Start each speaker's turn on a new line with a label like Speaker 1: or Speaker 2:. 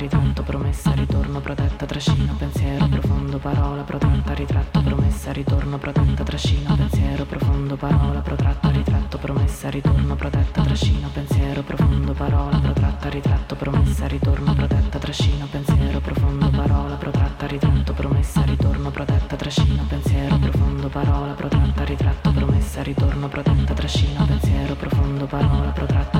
Speaker 1: ritanto, promessa, ritorno, protetta, trascino, pensiero, profondo, parola, protetta, ritratto, promessa, ritorno, protetta, trascino, pensiero, profondo, parola, protratta, ritratto, promessa, ritorno, protetta, trascino, pensiero, profondo, parola, protratta, ritratto, promessa, ritorno, protetta, trascino, pensiero, profondo, parola, protratta, ritratto, promessa, ritorno, protetta, trascino, pensiero, profondo, parola, protratta, ritratto, promessa, ritorno, protetta, trascino, pensiero, profondo, parola, protratta,